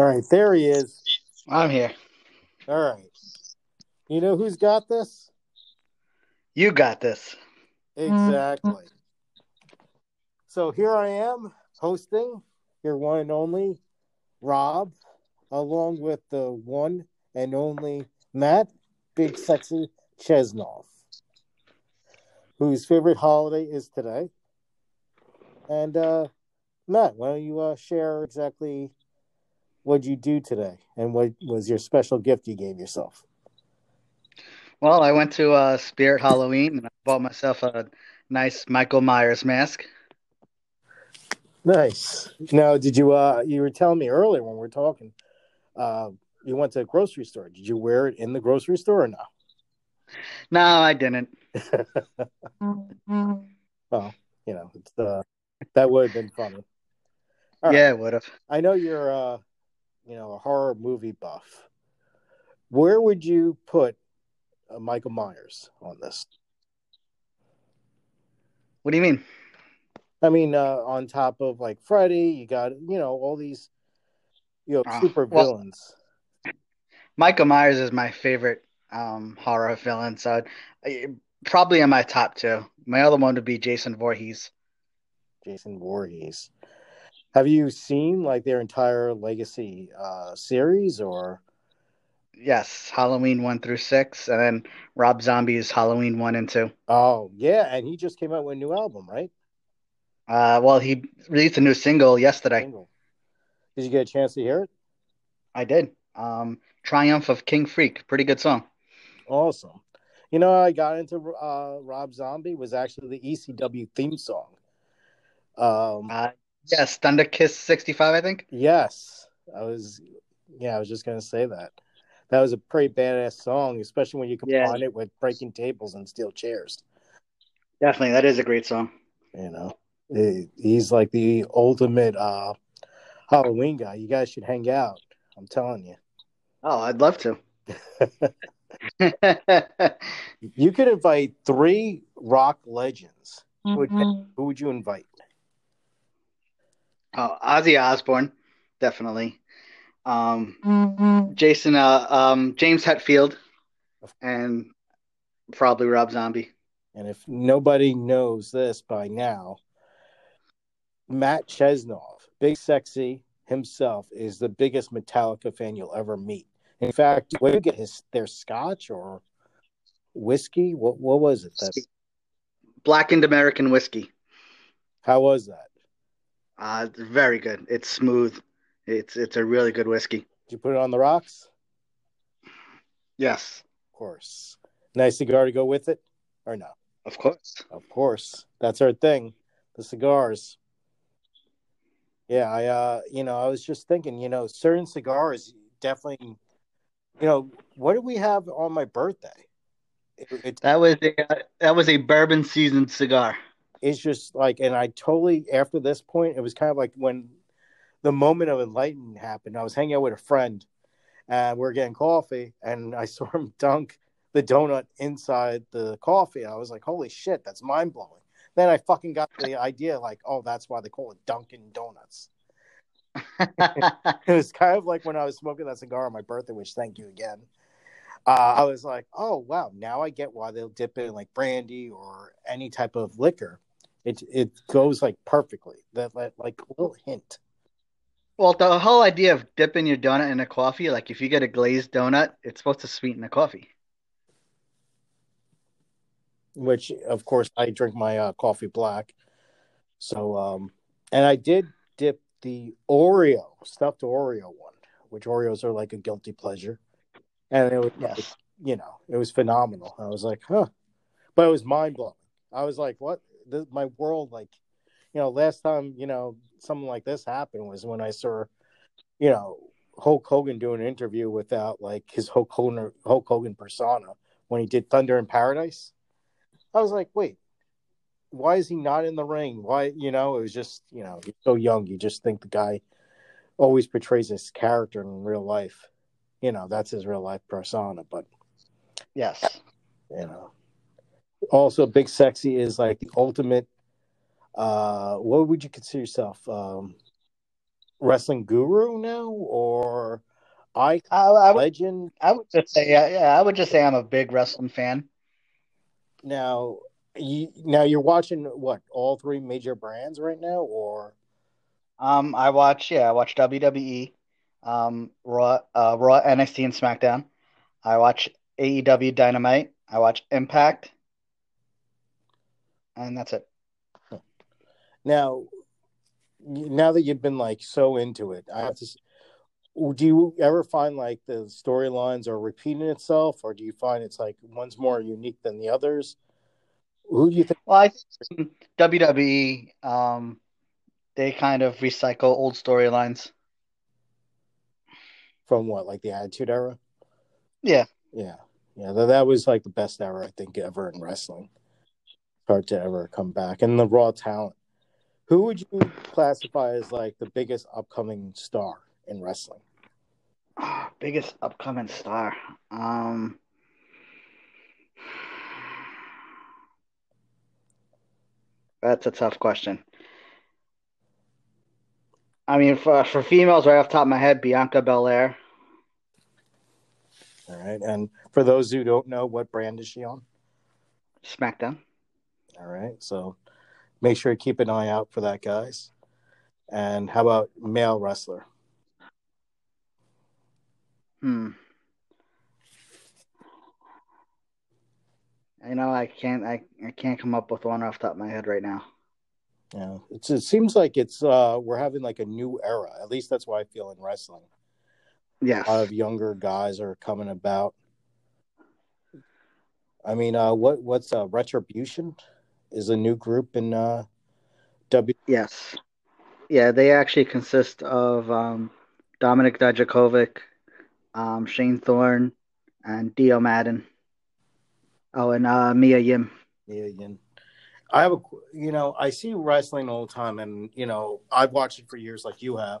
All right, there he is. I'm here. All right. You know who's got this? You got this. Exactly. So here I am hosting your one and only Rob, along with the one and only Matt, Big Sexy Chesnov, whose favorite holiday is today. And uh, Matt, why don't you uh, share exactly what you do today and what was your special gift you gave yourself? Well, I went to uh, Spirit Halloween and I bought myself a nice Michael Myers mask. Nice. Now, did you? uh You were telling me earlier when we were talking. Uh, you went to a grocery store. Did you wear it in the grocery store or no? No, I didn't. well, you know, it's, uh, that would have been funny. All yeah, right. it would have. I know you're, uh, you know, a horror movie buff. Where would you put uh, Michael Myers on this? What do you mean? I mean, uh, on top of like Freddy, you got you know all these, you know, Ah, super well- villains. Michael Myers is my favorite um, horror villain, so uh, probably in my top two. My other one would be Jason Voorhees. Jason Voorhees. Have you seen like their entire Legacy uh, series or? Yes, Halloween one through six, and then Rob Zombie's Halloween one and two. Oh yeah, and he just came out with a new album, right? Uh, well, he released a new single yesterday. Single. Did you get a chance to hear it? I did. Um, Triumph of King Freak, pretty good song. Awesome. You know, I got into uh, Rob Zombie was actually the ECW theme song. Um, Uh, yes, Thunder Kiss 65, I think. yes, I was. Yeah, I was just gonna say that. That was a pretty badass song, especially when you Yeah. combine it with breaking tables and steel chairs. Definitely, that is a great song. You know, He- he's like the ultimate uh, Halloween guy. You guys should hang out. I'm telling you. Oh, I'd love to. You could invite three rock legends. Who would, Mm-hmm. who would you invite? Oh, Ozzy Osbourne, definitely. Um, Jason, uh, um, James Hetfield, and probably Rob Zombie. And if nobody knows this by now, Matt Chesnov, Big Sexy himself, is the biggest Metallica fan you'll ever meet. In fact, where you get his their scotch or whiskey? What what was it? That Blackened American whiskey. how was that? Uh, it's very good. It's smooth. It's it's a really good whiskey. Did you put it on the rocks? Yes, Of course. Nice cigar to go with it, or no? of course. Of course. That's our thing. The cigars. Yeah, I uh you know, I was just thinking, you know, certain cigars definitely you know, what do we have on my birthday? It, it's That was a that was a bourbon seasoned cigar. It's just like and I totally after this point it was kind of like when the moment of enlightenment happened. I was hanging out with a friend and we are getting coffee and I saw him dunk the donut inside the coffee. I was like, holy shit, that's mind blowing. Then I fucking got the idea like, oh, that's why they call it Dunkin' Donuts. It was kind of like when I was smoking that cigar on my birthday, which thank you again. Uh, I was like, oh wow, now I get why they'll dip it in like brandy or any type of liquor. It it goes like perfectly. That, like, like little hint. well, the whole idea of dipping your donut in a coffee, like if you get a glazed donut, it's supposed to sweeten the coffee. which of course I drink my uh, coffee black. So, um, and I did dip the Oreo stuffed Oreo one, which Oreos are like a guilty pleasure, and it was, Yes. you know, it was phenomenal. I was like, huh, but it was mind blowing. I was like, what? This, my world, like, you know, last time you know something like this happened was when I saw, you know, Hulk Hogan do an interview without like his Hulk Hogan Hulk Hogan persona when he did Thunder in Paradise. I was like, wait, why is he not in the ring? Why, you know, it was just, you know, he's so young. You just think the guy always portrays his character in real life. You know, that's his real life persona. But, Yes. you know, also Big Sexy is like the ultimate. Uh, what would you consider yourself? Um, wrestling guru now, or I, I, legend? I would just say, yeah, yeah, I would just say I'm a big wrestling fan. Now, you, now you're watching what all three major brands right now, or Um, I watch, yeah, I watch WWE, um, Raw, uh, Raw, NXT, and SmackDown. I watch AEW Dynamite. I watch Impact, and that's it. now? Now that you've been like so into it, I have to. Do you ever find like the storylines are repeating itself, or do you find it's like one's more unique than the others? Who do you think? Well, I think WWE, um, they kind of recycle old storylines. from what like the attitude era Yeah. yeah yeah that, that was like the best era i think ever in wrestling hard to ever come back and the raw talent who would you classify as like the biggest upcoming star in wrestling Biggest upcoming star. Um, that's a tough question. I mean, for for females, right off the top of my head, Bianca Belair. all right and for those who don't know what brand is she on SmackDown. All right so make sure to keep an eye out for that guys and how about male wrestler Hmm. You know, I can't. I, I can't come up with one off the top of my head right now. yeah it's, it seems like it's uh we're having like a new era at least that's why i feel in wrestling Yeah, a lot of younger guys are coming about. I mean, uh, what what's uh, Retribution is a new group in uh, W. Yes. Yeah, they actually consist of um, Dominik Dijakovic, um, Shane Thorne, and Dio Maddin. Oh, and uh, Mia Yim. Yeah, Yim. I have a, you know, I see wrestling all the time, and you know, I've watched it for years, like you have.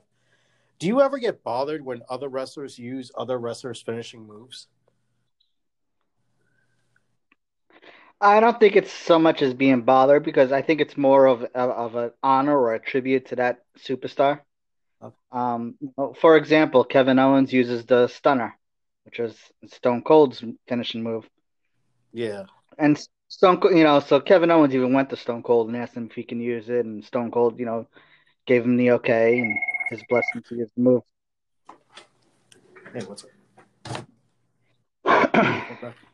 Do you ever get bothered when other wrestlers use other wrestlers' finishing moves? I don't think it's so much as being bothered because I think it's more of of, of an honor or a tribute to that superstar. Okay. Um, for example, Kevin Owens uses the stunner, which is Stone Cold's finishing move. Yeah, And Stone Cold, you know, so Kevin Owens even went to Stone Cold and asked him if he can use it, and Stone Cold, you know, gave him the okay and his blessing to use the move. Hey, what's up?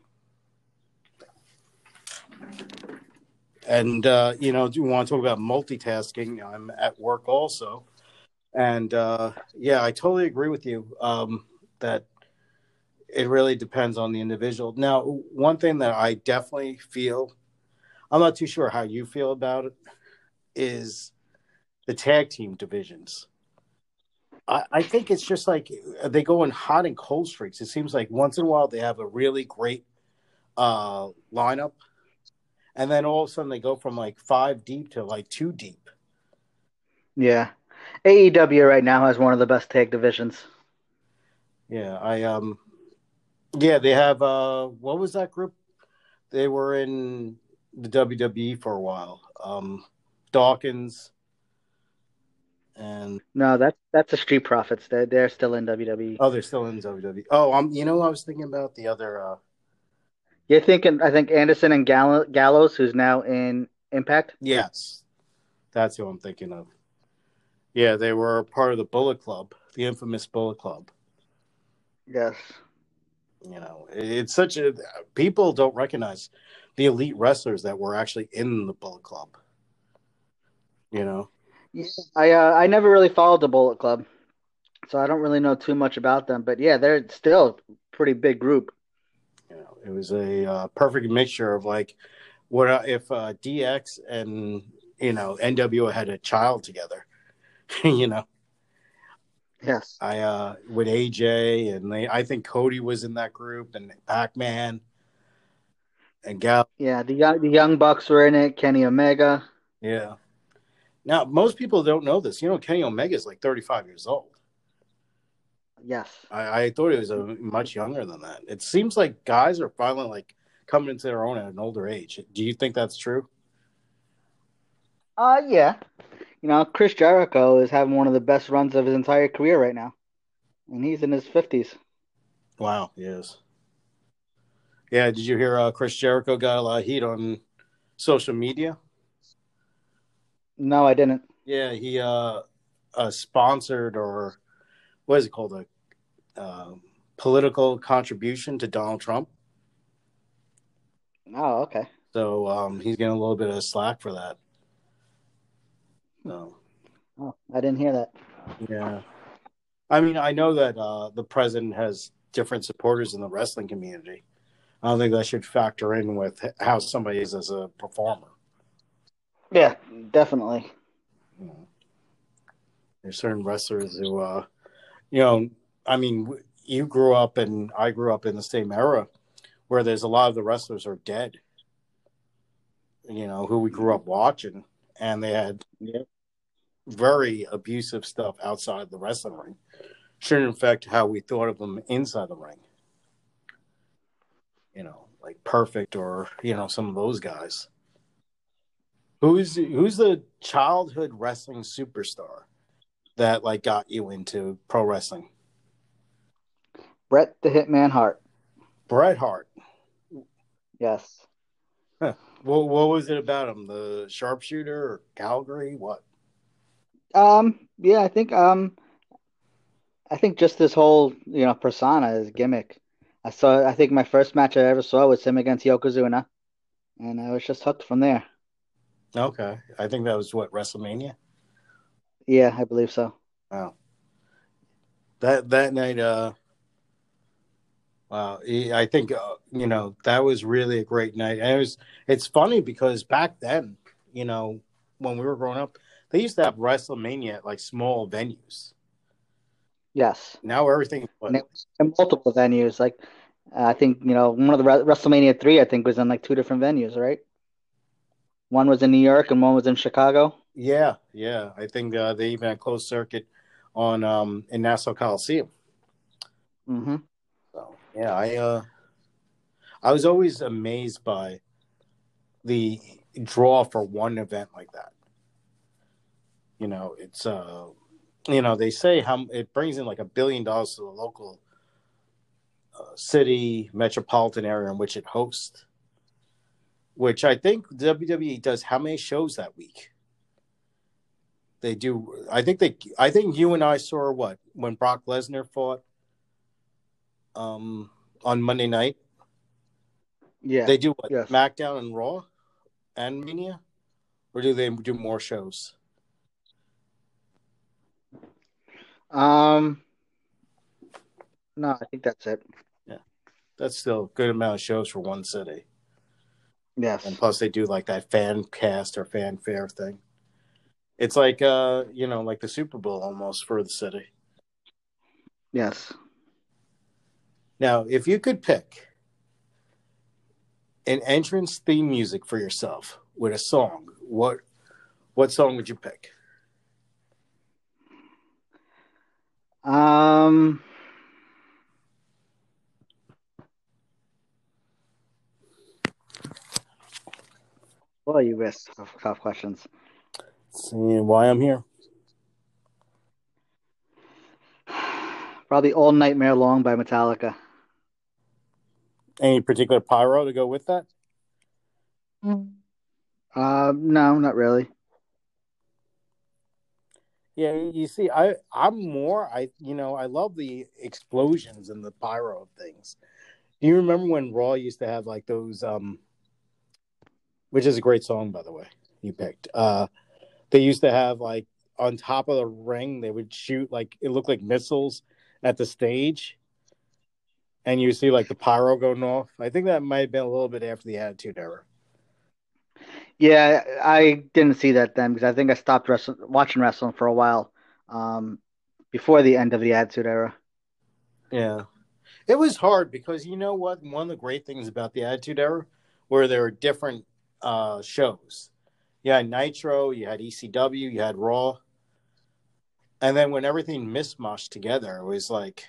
And uh, you know, do you want to talk about multitasking? I'm at work also, and uh, yeah, I totally agree with you um, that it really depends on the individual. Now, one thing that I definitely feel, I'm not too sure how you feel about it, is the tag team divisions. I, think it's just like they go in hot and cold streaks. It seems like once in a while they have a really great uh, lineup, and then all of a sudden they go from like five deep to like two deep. Yeah. AEW right now has one of the best tag divisions. Yeah, I um, yeah, they have uh, what was that group? They were in the WWE for a while. Um, Dawkins and No, that's that's the Street Profits. They're they're still in WWE. oh, they're still in WWE. Oh, um, you know, I was thinking about the other. uh You're thinking, I think Anderson and Gall- Gallows, who's now in Impact. Yes, that's who I'm thinking of. Yeah, they were part of the Bullet Club, the infamous Bullet Club. Yes. You know, it's such a people don't recognize the elite wrestlers that were actually in the Bullet Club. You know, Yeah, I uh, I never really followed the Bullet Club, so I don't really know too much about them. But yeah, they're still a pretty big group. You know, it was a uh, perfect mixture of like what uh, if uh, DX and you know NWO had a child together. you know, Yes. I uh with AJ and they I think Cody was in that group and Pac Man and Gal Yeah, the young the Young Bucks were in it. Kenny Omega. yeah. Now most people don't know this. You know Kenny Omega is like thirty five years old. Yes. I, I thought he was a much younger than that. It seems like guys are finally like coming into their own at an older age. Do you think that's true? Uh yeah. you know, Chris Jericho is having one of the best runs of his entire career right now, and he's in his fifties. Wow, he is. Yeah, did you hear uh, Chris Jericho got a lot of heat on social media? No, I didn't. Yeah, he uh, uh sponsored or what is it called a uh, political contribution to Donald Trump. Oh, okay. So um, he's getting a little bit of slack for that. So, oh, I didn't hear that. Yeah, I mean, I know that uh, the president has different supporters in the wrestling community. I don't think that should factor in with how somebody is as a performer. Yeah, definitely. You know, there's certain wrestlers who, uh, you know, I mean, you grew up and I grew up in the same era where there's a lot of the wrestlers are dead. You know, who we grew up watching, and they had very abusive stuff outside the wrestling ring. Shouldn't affect how we thought of them inside the ring. You know, like Perfect or you know some of those guys. Who's who's the childhood wrestling superstar that like got you into pro wrestling? Bret the Hitman Hart. Bret Hart. Yes. Huh. What what was it about him? The sharpshooter or Calgary? What? Um. Yeah, I think. Um. I think just this whole you know persona, his gimmick. I saw. I think my first match I ever saw was him against Yokozuna, and I was just hooked from there. Okay, I think that was what WrestleMania. Yeah, I believe so. Wow. That that night, uh, Wow, I think uh, you know that was really a great night. And it was. It's funny because back then, you know, when we were growing up, they used to have WrestleMania at like small venues. Yes. Now everything in multiple venues. Like I think you know one of the WrestleMania three, I think, was in like two different venues, right? One was in New York and one was in Chicago. Yeah, yeah. I think uh, they even had closed circuit on um, in Nassau Coliseum. Mm-hmm. Yeah, I uh, I was always amazed by the draw for one event like that. You know, it's uh, you know, they say how it brings in like a billion dollars to the local uh, city metropolitan area in which it hosts. Which I think WWE does how many shows that week? They do. I think they. I think you and I saw what when Brock Lesnar fought um, on Monday night. Yeah, they do what yes. SmackDown and Raw and Mania, or do they do more shows? Um, no, I think that's it. Yeah, that's still a good amount of shows for one city. Yes, and plus they do like that fan cast or fan fanfare thing. It's like uh, you know, like the Super Bowl almost for the city. Yes. Now, if you could pick an entrance theme music for yourself with a song, what what song would you pick? Um Well, you asked tough questions. Seeing why I'm here. Probably All Nightmare Long by Metallica. Any particular pyro to go with that? Uh, no, not really. Yeah, you see, I I'm more I you know I love the explosions and the pyro of things. Do you remember when Raw used to have like those um, which is a great song by the way you picked. Uh, they used to have like on top of the ring they would shoot like it looked like missiles at the stage and you see like the pyro going off. I think that might have been a little bit after the Attitude Era. Yeah, I didn't see that then because I think I stopped wrestling, watching wrestling for a while um, before the end of the Attitude Era. Yeah, it was hard because you know what? One of the great things about the Attitude Era, where there were different uh, shows. You had Nitro, you had ECW, you had Raw, and then when everything mismatched together, it was like,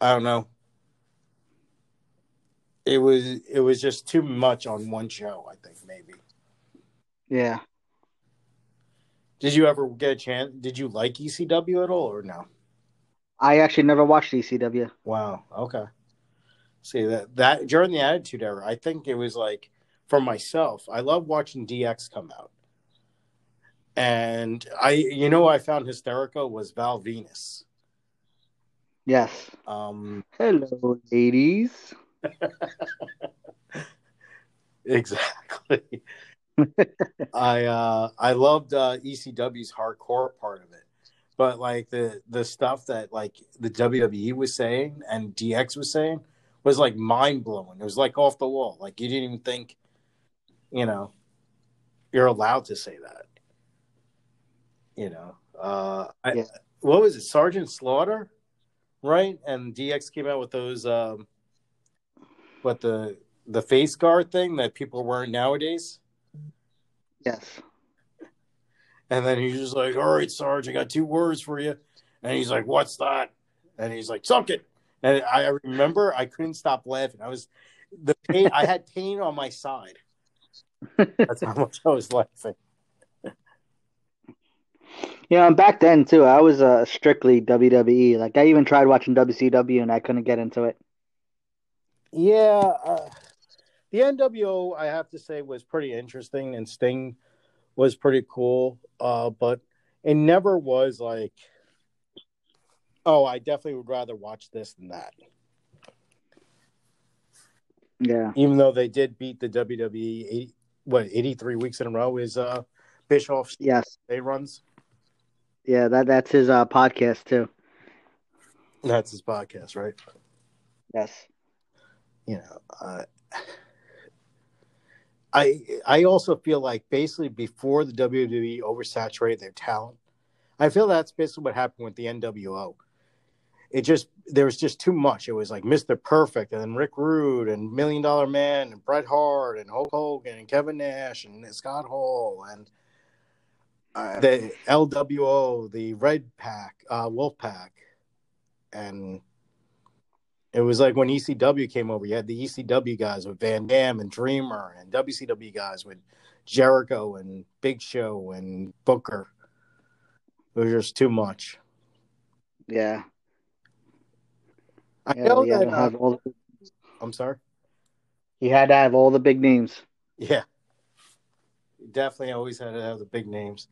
I don't know, it was it was just too much on one show. I think maybe. Yeah. Did you ever get a chance? Did you like ECW at all, or no? I actually never watched ECW. Wow. Okay. See that that during the Attitude Era, I think it was like for myself. I love watching DX come out, and I, you know, I found hysterical was Val Venis. Yes. Um, Hello, ladies. exactly. I uh I loved uh ECW's hardcore part of it. But like the the stuff that like the WWE was saying and DX was saying was like mind blowing. It was like off the wall. Like you didn't even think, you know, you're allowed to say that. You know. Uh I, Yeah. what was it, Sergeant Slaughter? Right? And DX came out with those um what the the face guard thing that people wearing nowadays. Yes. And then he's just like, "All right, Sarge, I got two words for you." And he's like, "What's that?" And he's like, "Suck it." And I remember I couldn't stop laughing. I was the pain. I had pain on my side. That's how much I was laughing. Yeah, and back then too, I was uh, strictly WWE. Like I even tried watching WCW and I couldn't get into it. Yeah, uh, the NWO, I have to say, was pretty interesting, and Sting was pretty cool. Uh, but it never was like, oh, I definitely would rather watch this than that. Yeah. even though they did beat the WWE, 80, what eighty three weeks in a row is uh Bischoff's Yes. day runs. Yeah, that that's his uh, podcast too. That's his podcast, right? Yes. You know, uh, I I also feel like basically before the WWE oversaturated their talent, I feel that's basically what happened with the NWO. It just there was just too much. It was like Mr. Perfect and then Rick Rude and Million Dollar Man and Bret Hart and Hulk Hogan and Kevin Nash and Scott Hall and uh, the LWO, the Red Pack, uh, Wolf Pack, and it was like when ECW came over. You had the ECW guys with Van Dam and Dreamer, and WCW guys with Jericho and Big Show and Booker. It was just too much. Yeah. I yeah, know that. Have um, all the- I'm sorry. he had to have all the big names. Yeah, definitely. Always had to have the big names.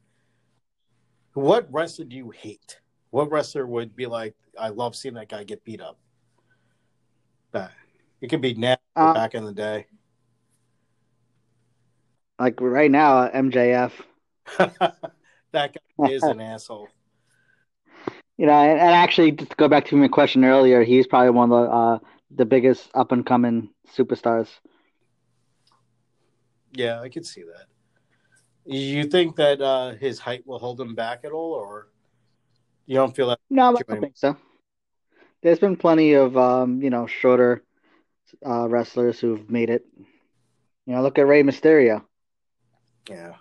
What wrestler do you hate? What wrestler would be like? I love seeing that guy get beat up. It could be now Uh, back in the day. Like right now, MJF. that guy is an asshole. You know, and, and actually, just to go back to my question earlier, he's probably one of the uh, the biggest up and coming superstars. Yeah, I could see that. You think that uh, his height will hold him back at all, or you don't feel that? No, I don't think so. There's been plenty of um, you know, shorter uh, wrestlers who've made it. You know, look at Rey Mysterio. Yeah,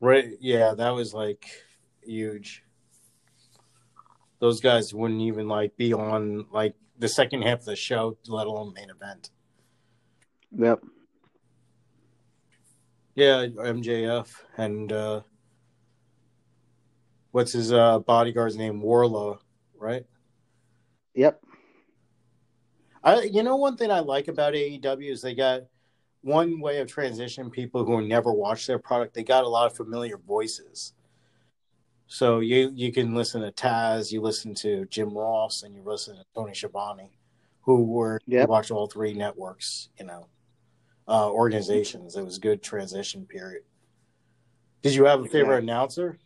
right. Yeah, that was like huge. Those guys wouldn't even like be on like the second half of the show, let alone main event. Yep. Yeah, MJF and uh what's his uh bodyguard's name? Wardlow, right? Yep. I you know one thing I like about AEW is they got one way of transitioning people who never watched their product. They got a lot of familiar voices. So you you can listen to Taz, you listen to Jim Ross, and you listen to Tony Schiavone, who were Yep. watch all three networks, you know, uh, organizations. It was a good transition period. Did you have a favorite Exactly. announcer?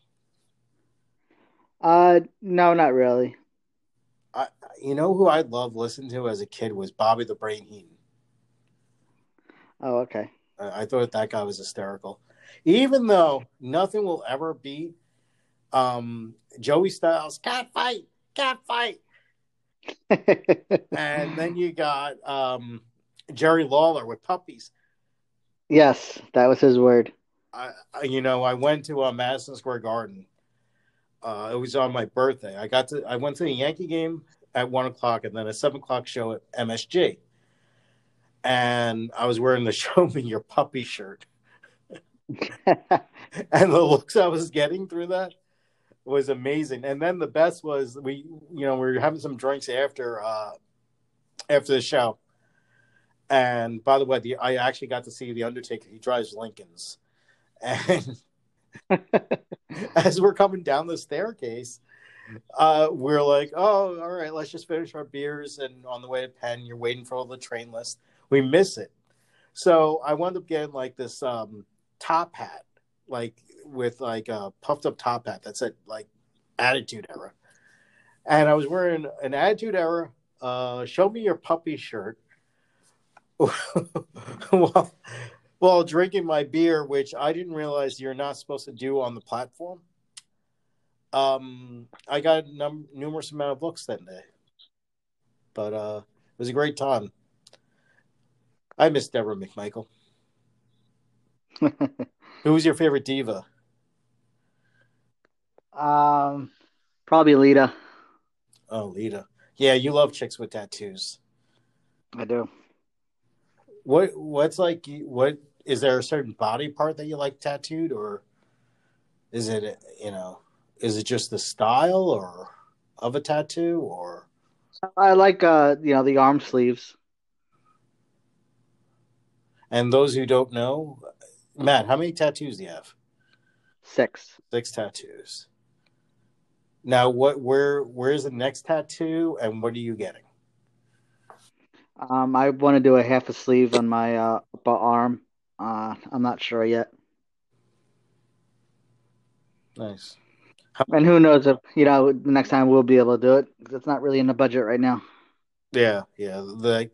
Uh, no, not really. You know who I love listening to as a kid was Bobby the Brain Heenan. Oh, okay. I, I thought that guy was hysterical. Even though nothing will ever beat um, Joey Styles, can't fight, can't fight. And then you got um, Jerry Lawler with puppies. yes, that was his word. I, I you know, I went to uh, Madison Square Garden. Uh, it was on my birthday. I got to, I went to the Yankee game at one o'clock, and then a seven o'clock show at MSG. And I was wearing the "Show Me Your Puppy" shirt, and the looks I was getting through that was amazing. And then the best was we, you know, we were having some drinks after uh after the show. And by the way, the, I actually got to see the Undertaker. He drives Lincolns, and as we're coming down the staircase, uh, we're like, "Oh, all right, let's just finish our beers." And on the way to Penn, you're waiting for all the train list. We miss it, so I wound up getting like this um, top hat, like with like a puffed up top hat that said like Attitude Era, and I was wearing an Attitude Era. Uh, show me your puppy shirt. while, while drinking my beer, which I didn't realize you're not supposed to do on the platform. Um, I got num- numerous amount of books that day, but uh, it was a great time. I miss Debra McMichael. Who was your favorite diva? Um, probably Lita. Oh, Lita. Yeah, you love chicks with tattoos. I do. What what's like what is there a certain body part that you like tattooed or is it you know is it just the style or of a tattoo or I like uh you know the arm sleeves. And those who don't know, Matt, how many tattoos do you have? Six. Six tattoos. Now, what? Where? Where's the next tattoo, and what are you getting? Um, I want to do a half a sleeve on my uh, upper arm. Uh, I'm not sure yet. Nice. And who knows if you know the next time we'll be able to do it. because It's not really in the budget right now. Yeah, yeah. The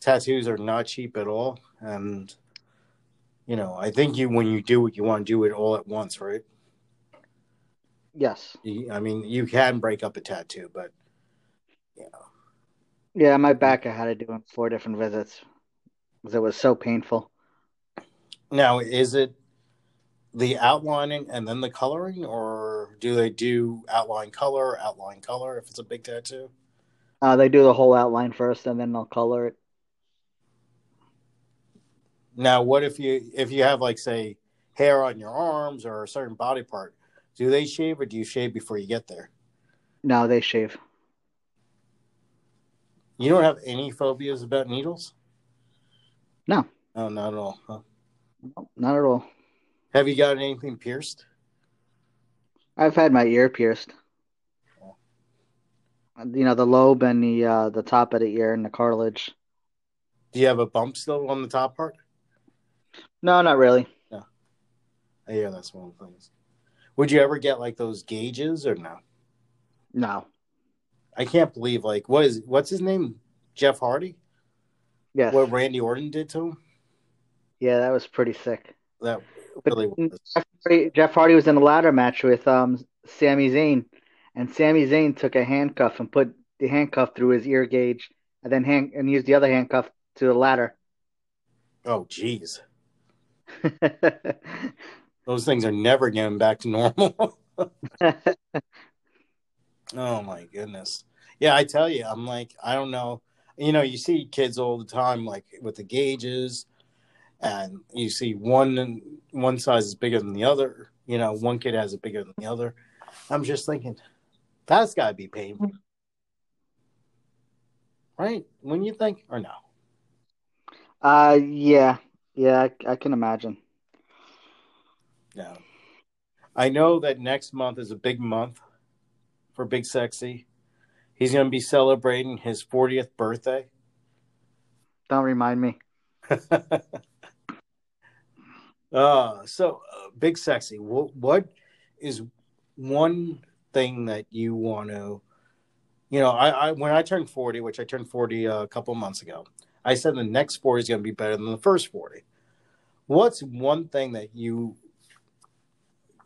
tattoos are not cheap at all, and you know, I think you when you do it, you want to do it all at once, right? Yes. I mean, you can break up a tattoo, but you know. Yeah, my back I had to do in four different visits because it was so painful. Now, is it the outlining and then the coloring, or do they do outline color, outline color if it's a big tattoo? Uh, they do the whole outline first, and then they'll color it. Now, what if you if you have like say hair on your arms or a certain body part? Do they shave or do you shave before you get there? No, they shave. You don't have any phobias about needles? No. Oh, not at all. Huh? No, not at all. Have you got anything pierced? I've had my ear pierced. You know the lobe and the uh, the top of the ear and the cartilage. Do you have a bump still on the top part? No, not really. No. Yeah, that's one of the things. Would you ever get like those gauges or no? No. I can't believe like what is what's his name? Jeff Hardy? Yeah. What Randy Orton did to him? Yeah, that was pretty sick. That really was. Jeff Hardy, Jeff Hardy was in a ladder match with um Sami Zayn, and Sami Zayn took a handcuff and put the handcuff through his ear gauge, and then hand and used the other handcuff to the ladder. Oh, jeez. Those things are never getting back to normal. oh my goodness. Yeah, I tell you, I'm like, I don't know. You know, you see kids all the time, like with the gauges, and you see one one size is bigger than the other. You know, one kid has it bigger than the other. I'm just thinking, that's got to be painful, right? When you think, or no? Uh, yeah, yeah, I, I can imagine. Yeah. I know that next month is a big month for Big Sexy. He's going to be celebrating his 40th birthday. Don't remind me. uh, so, uh, Big Sexy, what, what is one thing that you want to, you know, I, I when I turned 40, which I turned 40 a couple months ago, I said the next 40 is going to be better than the first 40. What's one thing that you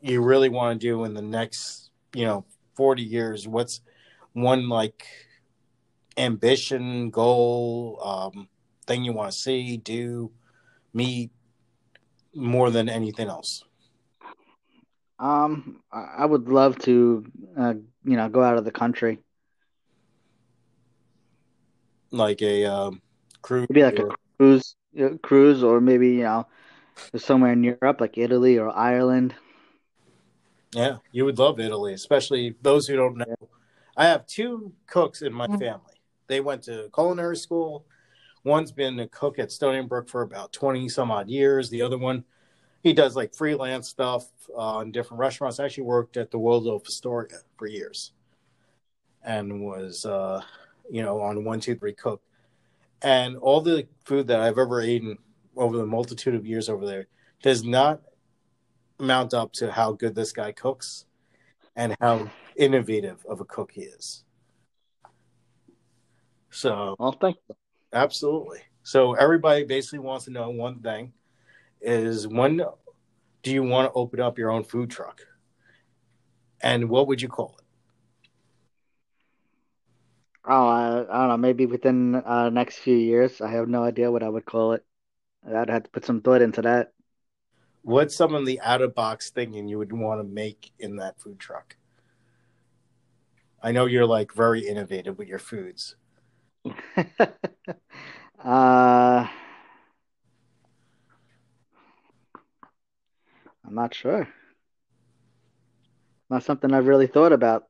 you really want to do in the next, you know, 40 years? What's one like ambition, goal, um, thing you want to see, do, meet more than anything else? Um, I would love to, uh, you know, go out of the country. Like a um, cruise, maybe like or... a cruise, cruise, or maybe you know, somewhere in Europe, like Italy or Ireland. Yeah, you would love Italy, especially those who don't know. I have two cooks in my family. They went to culinary school. One's been a cook at Stony Brook for about 20 some odd years. The other one, he does like freelance stuff uh, in different restaurants. Actually worked at the Waldorf Astoria for years and was, uh, you know, on one, two, three cook. And all the food that I've ever eaten over the multitude of years over there does not mount up to how good this guy cooks and how innovative of a cook he is. So, well, thank you. Absolutely. So everybody basically wants to know one thing: is when do you want to open up your own food truck, and what would you call it? Oh, I, I don't know. Maybe within uh, next few years. I have no idea what I would call it. I'd have to put some thought into that. What's some of the out of box thinking you would want to make in that food truck? I know you're like very innovative with your foods. uh, I'm not sure. Not something I've really thought about.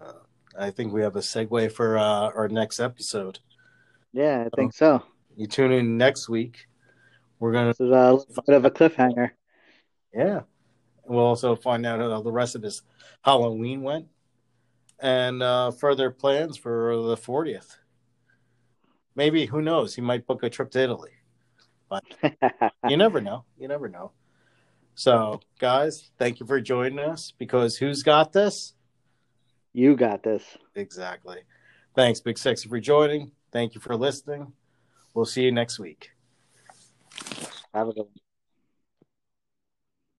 Uh, I think we have a segue for uh, our next episode. Yeah, I think so. You tune in next week. We're gonna. This is a little bit of a cliffhanger. Yeah. We'll also find out how the rest of this Halloween went and uh, further plans for the 40th. Maybe, who knows? He might book a trip to Italy. But you never know. You never know. So, guys, thank you for joining us because who's got this? You got this. Exactly. Thanks, Big Sexy, for joining. Thank you for listening. We'll see you next week. Have a good one.